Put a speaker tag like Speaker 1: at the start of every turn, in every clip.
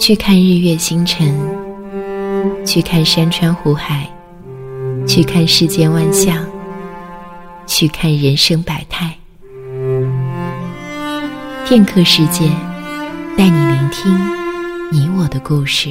Speaker 1: 去看日月星辰，去看山川湖海，去看世间万象，去看人生百态。片刻时间，带你聆听你我的故事。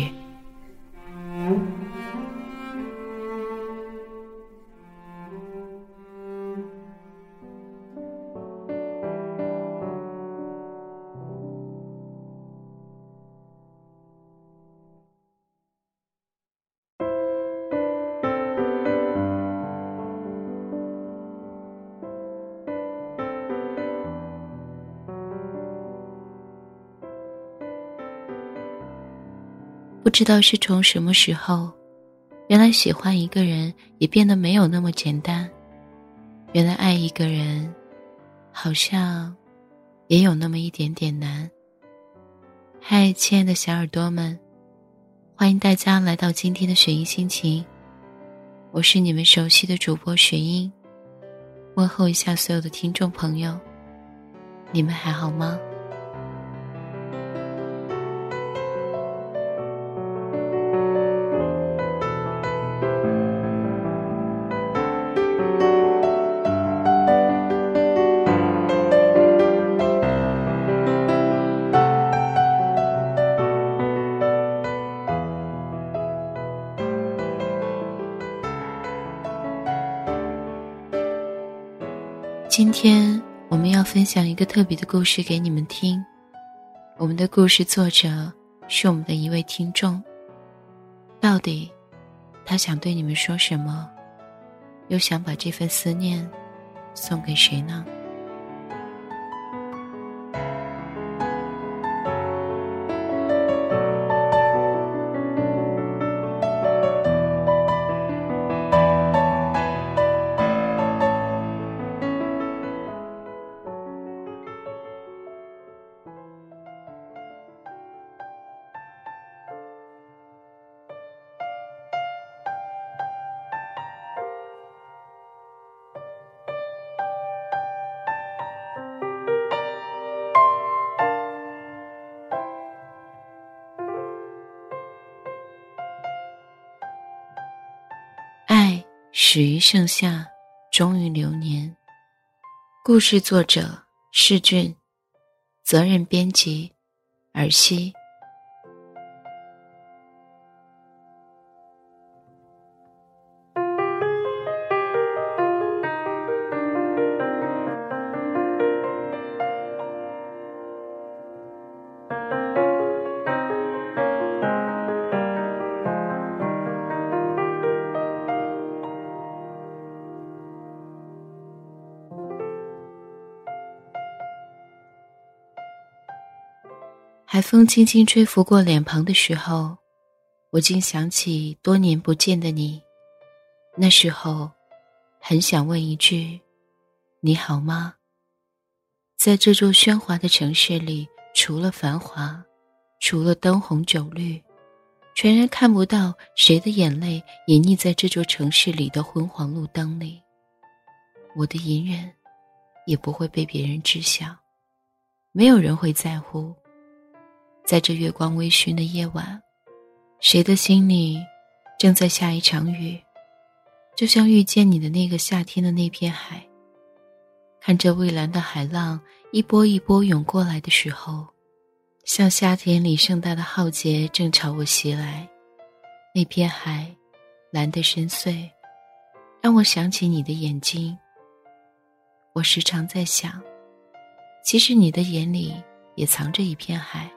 Speaker 1: 不知道是从什么时候，原来喜欢一个人也变得没有那么简单。原来爱一个人，好像也有那么一点点难。嗨，亲爱的小耳朵们，欢迎大家来到今天的雪音心情。我是你们熟悉的主播雪音，问候一下所有的听众朋友，你们还好吗？特别的故事给你们听。我们的故事作者是我们的一位听众。到底他想对你们说什么？又想把这份思念送给谁呢？始于盛夏，终于流年。故事作者：世俊，责任编辑：尔西。海风轻轻吹拂过脸庞的时候，我竟想起多年不见的你。那时候，很想问一句：“你好吗？”在这座喧哗的城市里，除了繁华，除了灯红酒绿，全然看不到谁的眼泪隐匿在这座城市里的昏黄路灯里。我的隐忍，也不会被别人知晓，没有人会在乎。在这月光微醺的夜晚，谁的心里正在下一场雨？就像遇见你的那个夏天的那片海，看着蔚蓝的海浪一波一波涌过来的时候，像夏天里盛大的浩劫正朝我袭来。那片海，蓝得深邃，让我想起你的眼睛。我时常在想，其实你的眼里也藏着一片海。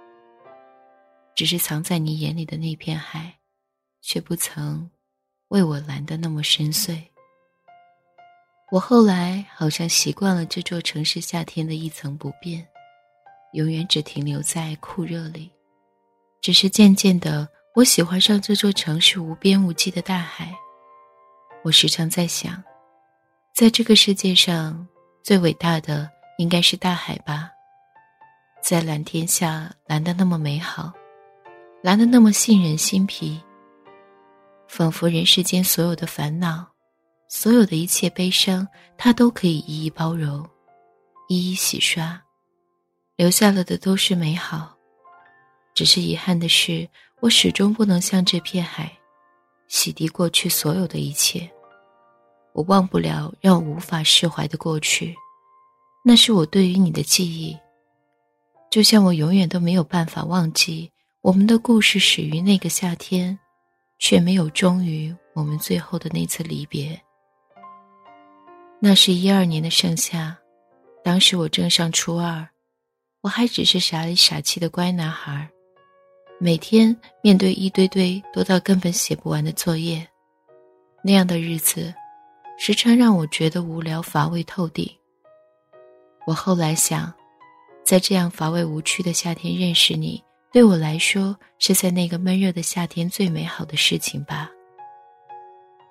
Speaker 1: 只是藏在你眼里的那片海，却不曾为我蓝得那么深邃。我后来好像习惯了这座城市夏天的一层不变，永远只停留在酷热里。只是渐渐的，我喜欢上这座城市无边无际的大海。我时常在想，在这个世界上最伟大的应该是大海吧，在蓝天下蓝得那么美好。蓝得那么沁人心脾，仿佛人世间所有的烦恼，所有的一切悲伤，它都可以一一包容，一一洗刷，留下了的都是美好。只是遗憾的是，我始终不能像这片海，洗涤过去所有的一切。我忘不了让我无法释怀的过去，那是我对于你的记忆。就像我永远都没有办法忘记我们的故事始于那个夏天，却没有终于我们最后的那次离别。那是一二年的盛夏，当时我正上初二，我还只是傻里傻气的乖男孩，每天面对一堆堆多到根本写不完的作业，那样的日子，时常让我觉得无聊乏味透顶。我后来想。在这样乏味无趣的夏天认识你，对我来说是在那个闷热的夏天最美好的事情吧。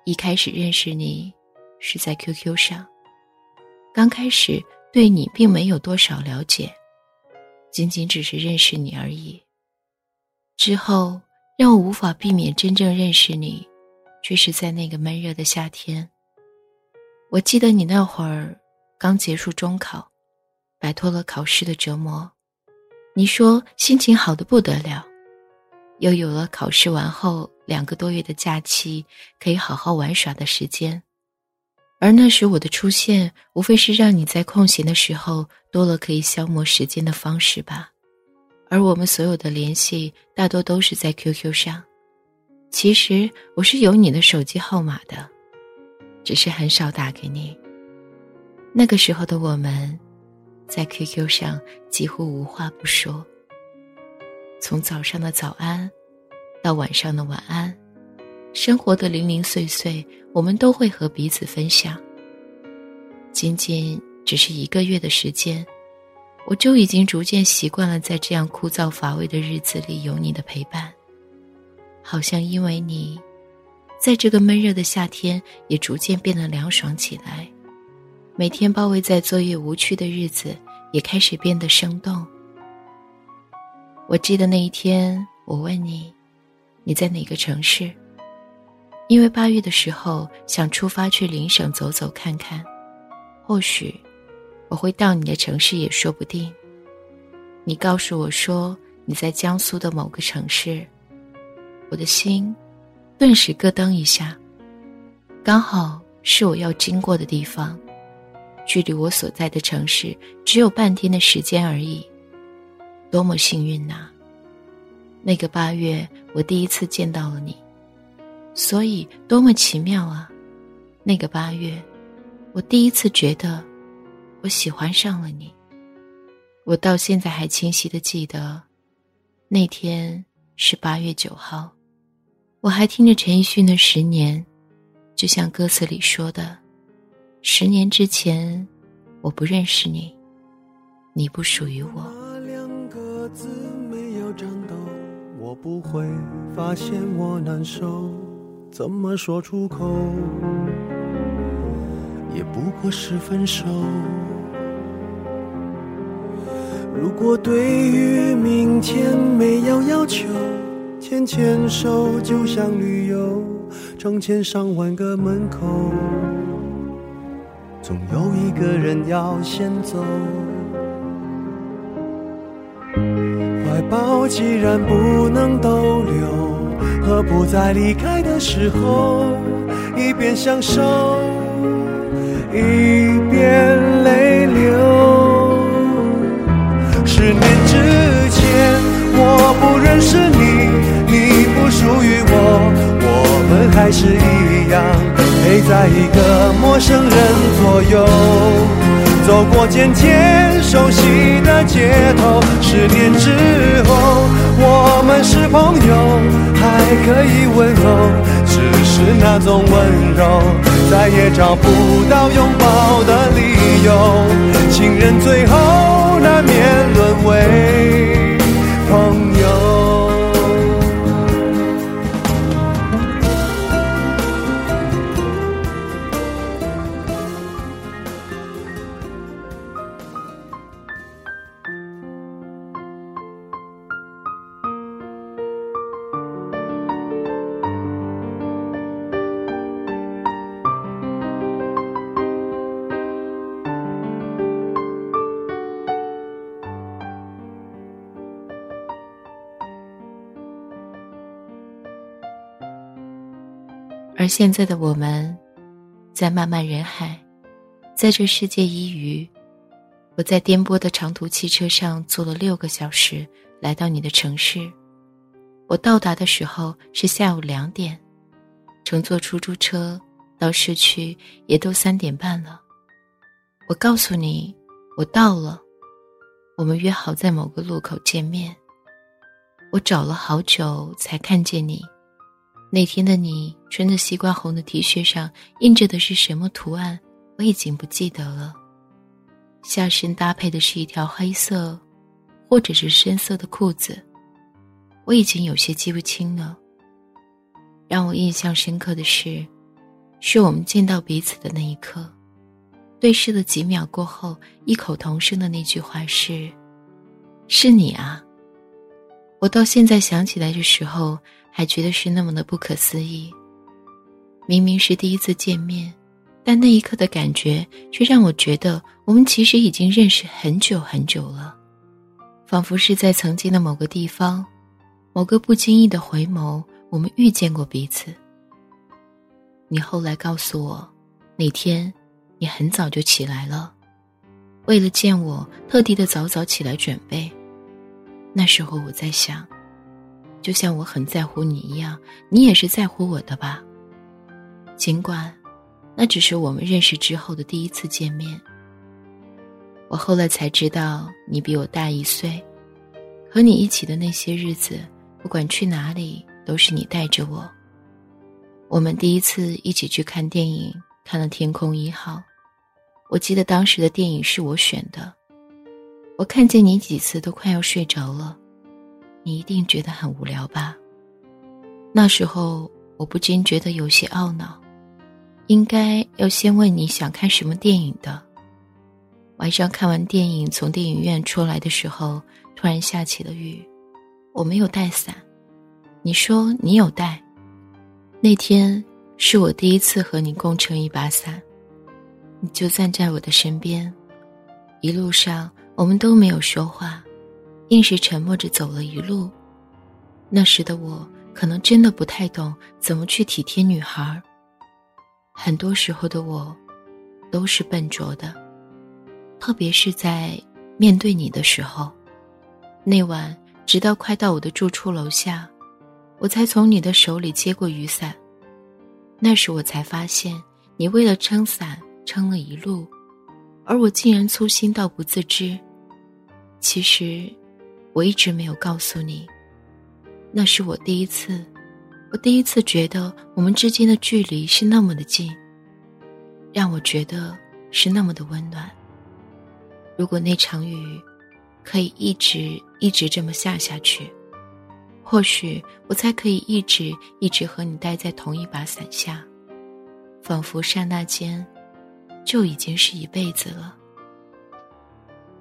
Speaker 1: 一开始认识你是在 QQ 上，刚开始对你并没有多少了解，仅仅只是认识你而已。之后让我无法避免真正认识你，却是在那个闷热的夏天。我记得你那会儿刚结束中考。摆脱了考试的折磨，你说心情好的不得了，又有了考试完后两个多月的假期，可以好好玩耍的时间。而那时我的出现，无非是让你在空闲的时候多了可以消磨时间的方式吧。而我们所有的联系，大多都是在 QQ 上。其实我是有你的手机号码的，只是很少打给你。那个时候的我们。在 QQ 上几乎无话不说。从早上的早安，到晚上的晚安，生活的零零碎碎，我们都会和彼此分享。仅仅只是一个月的时间，我就已经逐渐习惯了在这样枯燥乏味的日子里有你的陪伴。好像因为你，在这个闷热的夏天也逐渐变得凉爽起来。每天包围在作业无趣的日子，也开始变得生动。我记得那一天，我问你，你在哪个城市？因为八月的时候想出发去邻省走走看看，或许我会到你的城市也说不定。你告诉我说你在江苏的某个城市，我的心顿时咯噔一下，刚好是我要经过的地方。距离我所在的城市只有半天的时间而已，多么幸运呐！那个八月，我第一次见到了你，所以多么奇妙啊！那个八月，我第一次觉得我喜欢上了你。我到现在还清晰的记得，那天是八月九号，我还听着陈奕迅的《十年》，就像歌词里说的。十年之前，我不认识你，你不属于我。
Speaker 2: 那两个字没有颤抖，我不会发现我难受，怎么说出口？也不过是分手。如果对于明天没有要求，牵牵手就像旅游，成千上万个门口。总有一个人要先走，怀抱既然不能逗留，何不在离开的时候，一边享受，一边泪流。十年之前，我不认识你，你不属于我，们还是一样。陪在一个陌生人左右，走过渐渐熟悉的街头。十年之后，我们是朋友，还可以问候，只是那种温柔，再也找不到拥抱的理由。情人最后难免沦为
Speaker 1: 而现在的我们，在漫漫人海，在这世界一隅，我在颠簸的长途汽车上坐了六个小时，来到你的城市。我到达的时候是下午两点，乘坐出租车到市区也都三点半了。我告诉你，我到了，我们约好在某个路口见面。我找了好久才看见你。那天的你穿着西瓜红的 T 恤，上印着的是什么图案？我已经不记得了。下身搭配的是一条黑色，或者是深色的裤子，我已经有些记不清了。让我印象深刻的是，是我们见到彼此的那一刻，对视了几秒过后，异口同声的那句话是：“是你啊。”我到现在想起来的时候。还觉得是那么的不可思议。明明是第一次见面，但那一刻的感觉却让我觉得我们其实已经认识很久很久了，仿佛是在曾经的某个地方，某个不经意的回眸，我们遇见过彼此。你后来告诉我，那天你很早就起来了，为了见我，特地的早早起来准备。那时候我在想。就像我很在乎你一样，你也是在乎我的吧？尽管，那只是我们认识之后的第一次见面。我后来才知道，你比我大一岁，和你一起的那些日子，不管去哪里，都是你带着我。我们第一次一起去看电影，看了《天空一号》，我记得当时的电影是我选的。我看见你几次都快要睡着了。你一定觉得很无聊吧？那时候我不禁觉得有些懊恼，应该要先问你想看什么电影的。晚上看完电影，从电影院出来的时候，突然下起了雨，我没有带伞。你说你有带。那天是我第一次和你共撑一把伞，你就站在我的身边，一路上我们都没有说话。硬是沉默着走了一路，那时的我可能真的不太懂怎么去体贴女孩。很多时候的我，都是笨拙的，特别是在面对你的时候。那晚，直到快到我的住处楼下，我才从你的手里接过雨伞。那时我才发现，你为了撑伞撑了一路，而我竟然粗心到不自知。其实。我一直没有告诉你，那是我第一次，我第一次觉得我们之间的距离是那么的近，让我觉得是那么的温暖。如果那场雨可以一直一直这么下下去，或许我才可以一直一直和你待在同一把伞下，仿佛刹那间就已经是一辈子了。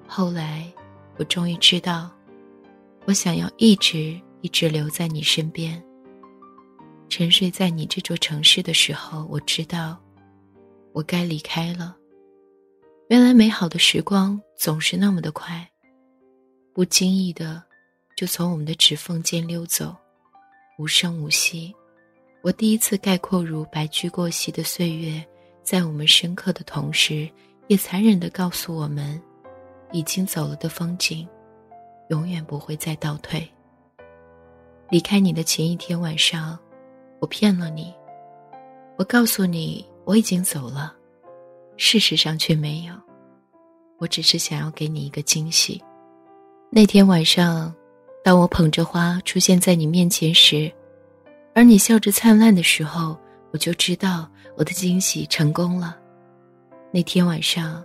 Speaker 1: 后来，我终于知道。我想要一直一直留在你身边。沉睡在你这座城市的时候，我知道，我该离开了。原来美好的时光总是那么的快，不经意的就从我们的指缝间溜走，无声无息。我第一次概括如白驹过隙的岁月，在我们深刻的同时，也残忍的告诉我们，已经走了的风景。永远不会再倒退。离开你的前一天晚上，我骗了你，我告诉你我已经走了，事实上却没有。我只是想要给你一个惊喜。那天晚上，当我捧着花出现在你面前时，而你笑着灿烂的时候，我就知道我的惊喜成功了。那天晚上，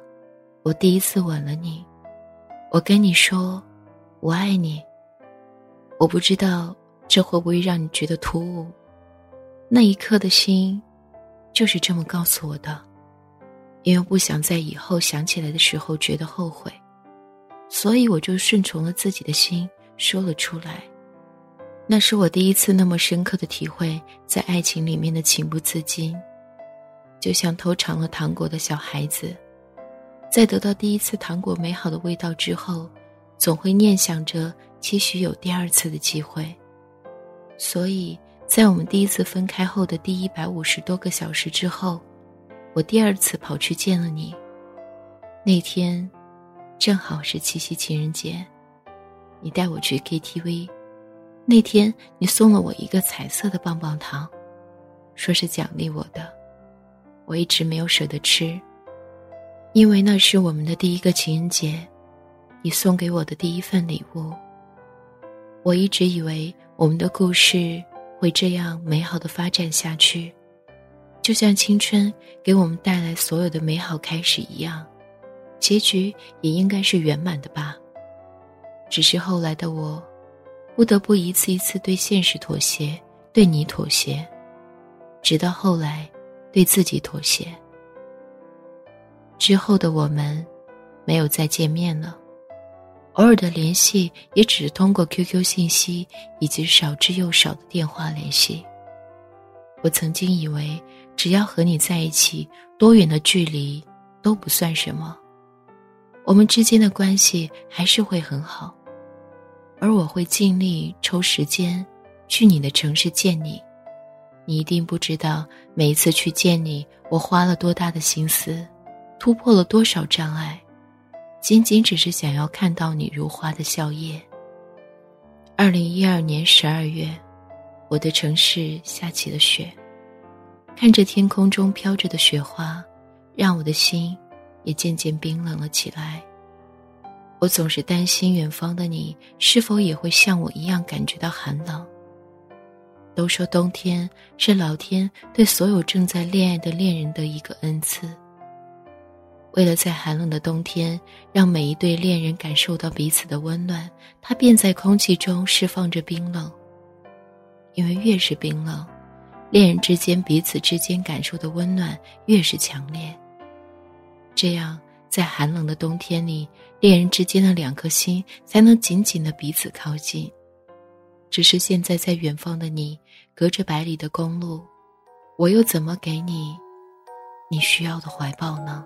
Speaker 1: 我第一次吻了你，我跟你说。我爱你。我不知道这会不会让你觉得突兀，那一刻的心，就是这么告诉我的。因为不想在以后想起来的时候觉得后悔，所以我就顺从了自己的心说了出来。那是我第一次那么深刻的体会，在爱情里面的情不自禁，就像偷尝了糖果的小孩子，在得到第一次糖果美好的味道之后。总会念想着，期许有第二次的机会，所以在我们第一次分开后的第一百五十多个小时之后，我第二次跑去见了你。那天，正好是七夕情人节，你带我去 KTV。那天你送了我一个彩色的棒棒糖，说是奖励我的，我一直没有舍得吃，因为那是我们的第一个情人节，你送给我的第一份礼物。我一直以为我们的故事会这样美好的发展下去，就像青春给我们带来所有的美好开始一样。结局也应该是圆满的吧。只是后来的我，不得不一次一次对现实妥协，对你妥协，直到后来，对自己妥协。之后的我们，没有再见面了，偶尔的联系也只是通过 QQ 信息以及少之又少的电话联系。我曾经以为，只要和你在一起，多远的距离都不算什么。我们之间的关系还是会很好，而我会尽力抽时间去你的城市见你。你一定不知道，每一次去见你，我花了多大的心思，突破了多少障碍，仅仅只是想要看到你如花的笑靥。二零一二年十二月，我的城市下起了雪，看着天空中飘着的雪花，让我的心。也渐渐冰冷了起来。我总是担心远方的你是否也会像我一样感觉到寒冷。都说冬天是老天对所有正在恋爱的恋人的一个恩赐。为了在寒冷的冬天让每一对恋人感受到彼此的温暖，他便在空气中释放着冰冷。因为越是冰冷，恋人之间彼此之间感受的温暖越是强烈。这样，在寒冷的冬天里，恋人之间的两颗心才能紧紧的彼此靠近。只是现在在远方的你，隔着百里的公路，我又怎么给你你需要的怀抱呢？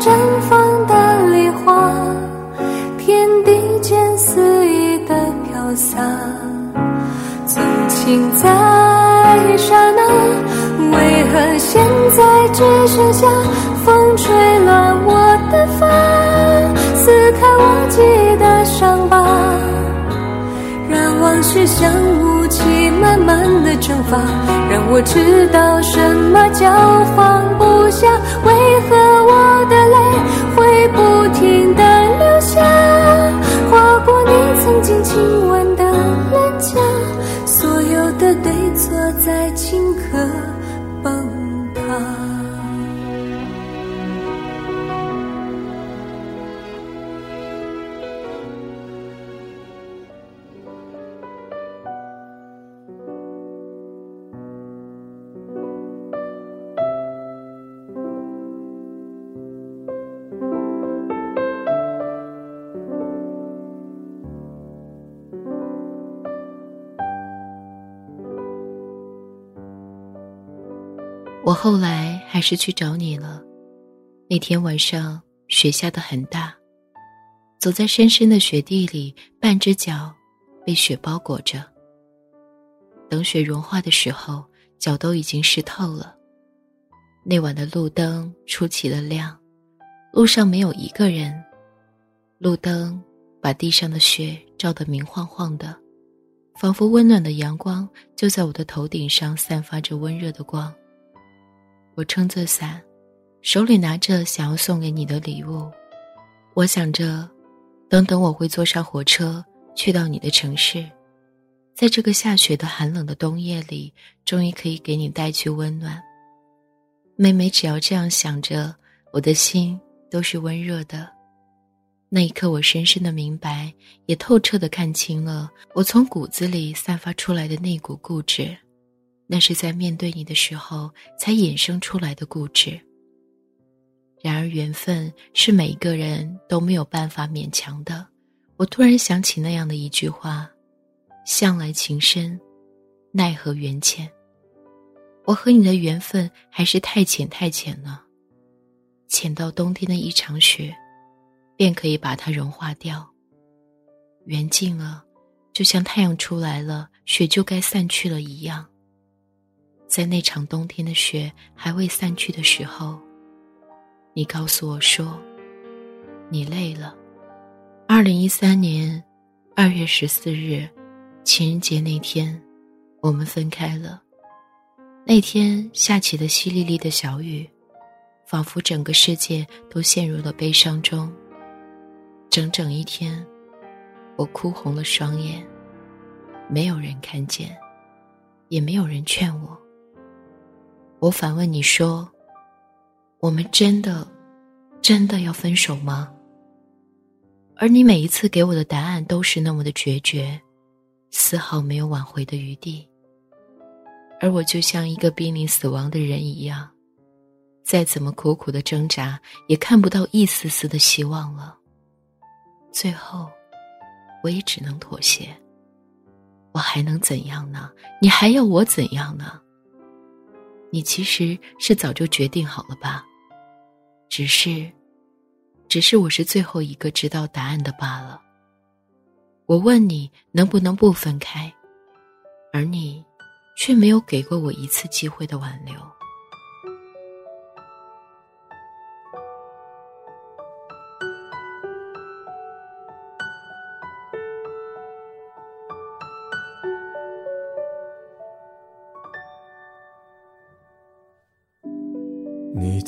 Speaker 3: 绽放的梨花，天地间肆意的飘洒。从情在一刹那，为何现在只剩下风吹乱我的发，撕开我记的伤疤，让往事像雾。气慢慢的蒸发，让我知道什么叫放不下。为何我
Speaker 1: 后来还是去找你了。那天晚上雪下得很大，走在深深的雪地里，半只脚被雪包裹着。等雪融化的时候，脚都已经湿透了。那晚的路灯出奇的亮，路上没有一个人。路灯把地上的雪照得明晃晃的，仿佛温暖的阳光就在我的头顶上散发着温热的光。我撑着伞，手里拿着想要送给你的礼物。我想着，等等我会坐上火车去到你的城市，在这个下雪的寒冷的冬夜里，终于可以给你带去温暖。妹妹，只要这样想着，我的心都是温热的。那一刻，我深深的明白，也透彻的看清了我从骨子里散发出来的那股固执，那是在面对你的时候才衍生出来的固执。然而，缘分是每一个人都没有办法勉强的。我突然想起那样的一句话：“向来情深，奈何缘浅。”我和你的缘分还是太浅太浅了，浅到冬天的一场雪，便可以把它融化掉。缘尽了，就像太阳出来了，雪就该散去了一样。在那场冬天的雪还未散去的时候，你告诉我说，你累了。二零一三年二月十四日，情人节那天，我们分开了。那天下起了淅沥沥的小雨，仿佛整个世界都陷入了悲伤中。整整一天，我哭红了双眼，没有人看见，也没有人劝我。我反问你说：“我们真的，真的要分手吗？”而你每一次给我的答案都是那么的决绝，丝毫没有挽回的余地。而我就像一个濒临死亡的人一样，再怎么苦苦的挣扎，也看不到一丝丝的希望了。最后，我也只能妥协。我还能怎样呢？你还要我怎样呢？你其实是早就决定好了吧？只是，只是我是最后一个知道答案的罢了。我问你能不能不分开，而你。却没有给过我一次机会的挽留。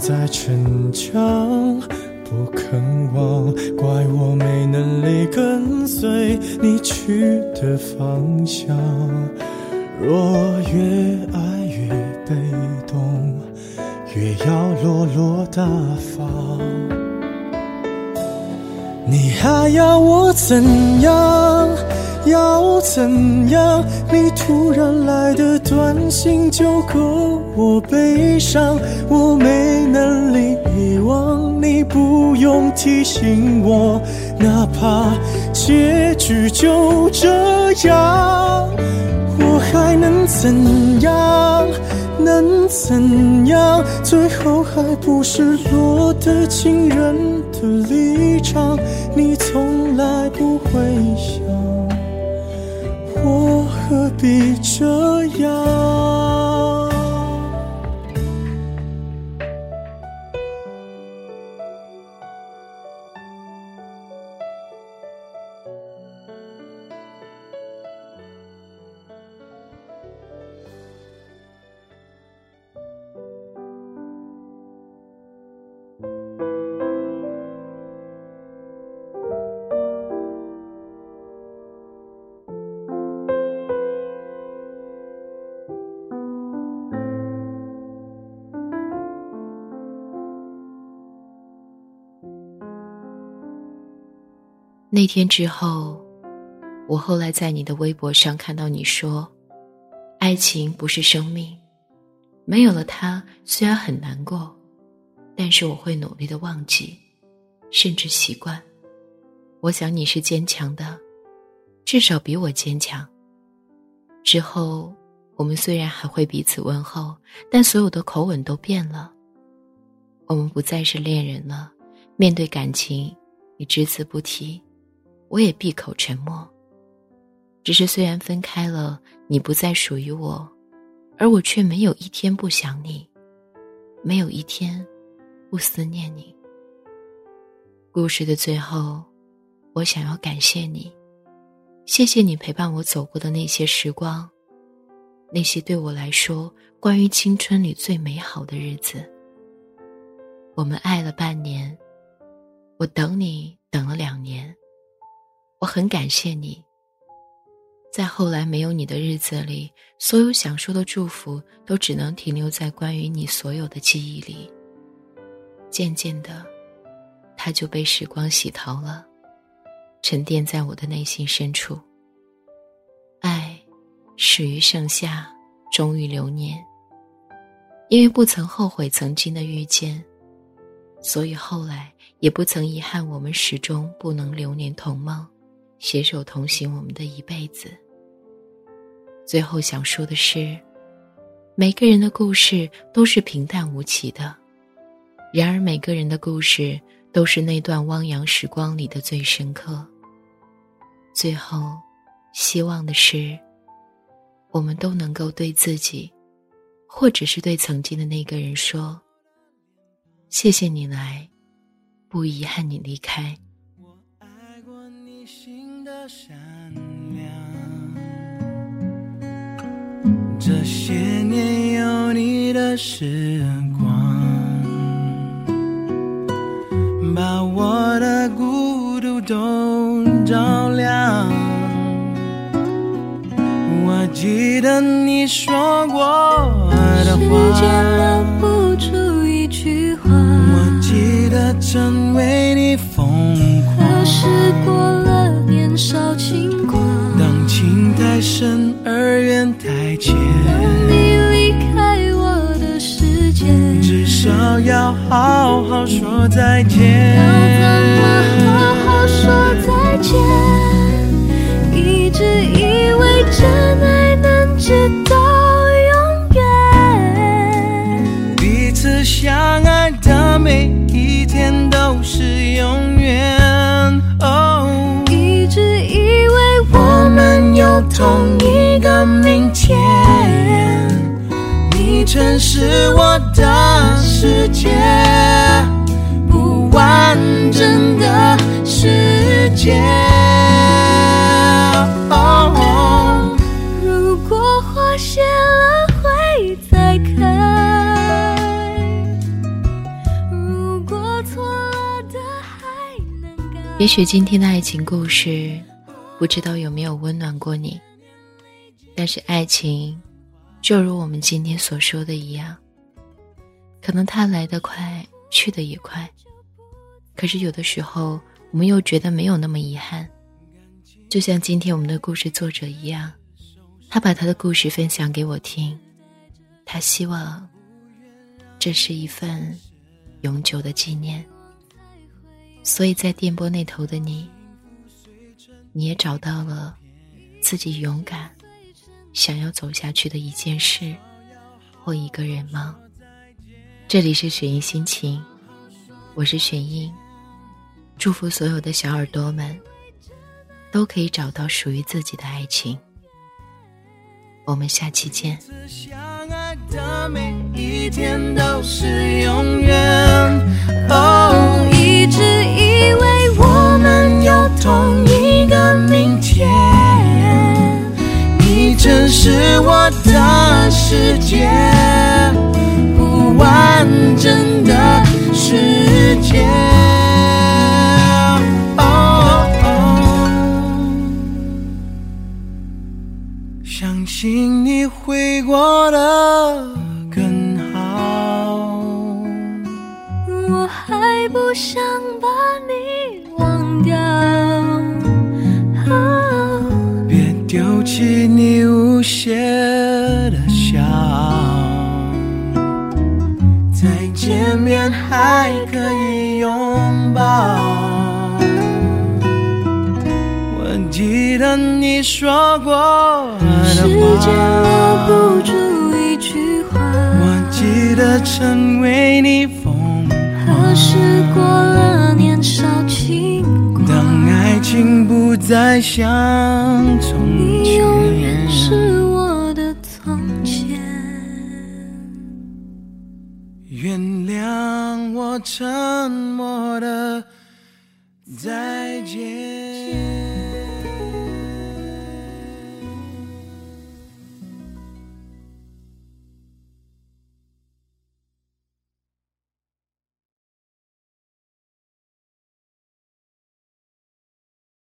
Speaker 4: 在逞强，不肯忘，怪我没能力跟随你去的方向。若越爱越被动，越要落落大方。你还要我怎样？要怎样？你突然来的短信就够我悲伤，我没能力遗忘，你不用提醒我，哪怕结局就这样。我还能怎样？能怎样？最后还不是落得情人的立场？你从来不会想，我何必这样？
Speaker 1: 那天之后，我后来在你的微博上看到你说：“爱情不是生命，没有了它，虽然很难过，但是我会努力的忘记，甚至习惯。”我想你是坚强的，至少比我坚强。之后，我们虽然还会彼此问候，但所有的口吻都变了。我们不再是恋人了，面对感情，你只字不提。我也闭口沉默。只是虽然分开了，你不再属于我，而我却没有一天不想你，没有一天不思念你。故事的最后，我想要感谢你，谢谢你陪伴我走过的那些时光，那些对我来说关于青春里最美好的日子。我们爱了半年，我等你等了两年。我很感谢你，在后来没有你的日子里，所有想说的祝福都只能停留在关于你所有的记忆里。渐渐的，它就被时光洗淘了，沉淀在我的内心深处。爱，始于盛夏，终于流年。因为不曾后悔曾经的遇见，所以后来也不曾遗憾我们始终不能流年同梦。携手同行，我们的一辈子。最后想说的是，每个人的故事都是平淡无奇的，然而每个人的故事都是那段汪洋时光里的最深刻。最后，希望的是，我们都能够对自己，或者是对曾经的那个人说：“谢谢你来，不遗憾你离开。”
Speaker 5: 善良，这些年有你的时光，把我的孤独都照亮。我记得你说过的话，
Speaker 3: 时间留不住一句话。
Speaker 5: 我记得曾为你疯狂，
Speaker 3: 少轻狂，
Speaker 5: 当情太深而缘太浅，
Speaker 3: 当你离开我的世界，
Speaker 5: 至少要好好说再见。
Speaker 3: 要怎么好好说再见？
Speaker 5: 同一个明天，你曾是我的世界，不完整的世界。
Speaker 3: 如果花谢了会再开，如果错了的还能改。
Speaker 1: 也许今天的爱情故事。不知道有没有温暖过你，但是爱情，就如我们今天所说的一样，可能它来得快，去的也快。可是有的时候，我们又觉得没有那么遗憾。就像今天我们的故事作者一样，他把他的故事分享给我听，他希望这是一份永久的纪念。所以在电波那头的你。你也找到了自己勇敢想要走下去的一件事或一个人吗？这里是雪音心情，我是雪音，祝福所有的小耳朵们都可以找到属于自己的爱情。我们下期见。
Speaker 3: 一直以为我们有同一。个明天，
Speaker 5: 你曾是我的世界，不完整的世界。相信你会过得更好，
Speaker 3: 我还不想把你
Speaker 5: 丢弃你无邪的笑，再见面还可以拥抱。我记得你说过
Speaker 3: 时
Speaker 5: 的
Speaker 3: 间留
Speaker 5: 话，
Speaker 3: 不住一句话，
Speaker 5: 我记得曾为你风
Speaker 3: 何时过
Speaker 5: 经不再像从前
Speaker 3: 你永远，是我的从前。
Speaker 5: 原谅我沉默的再见。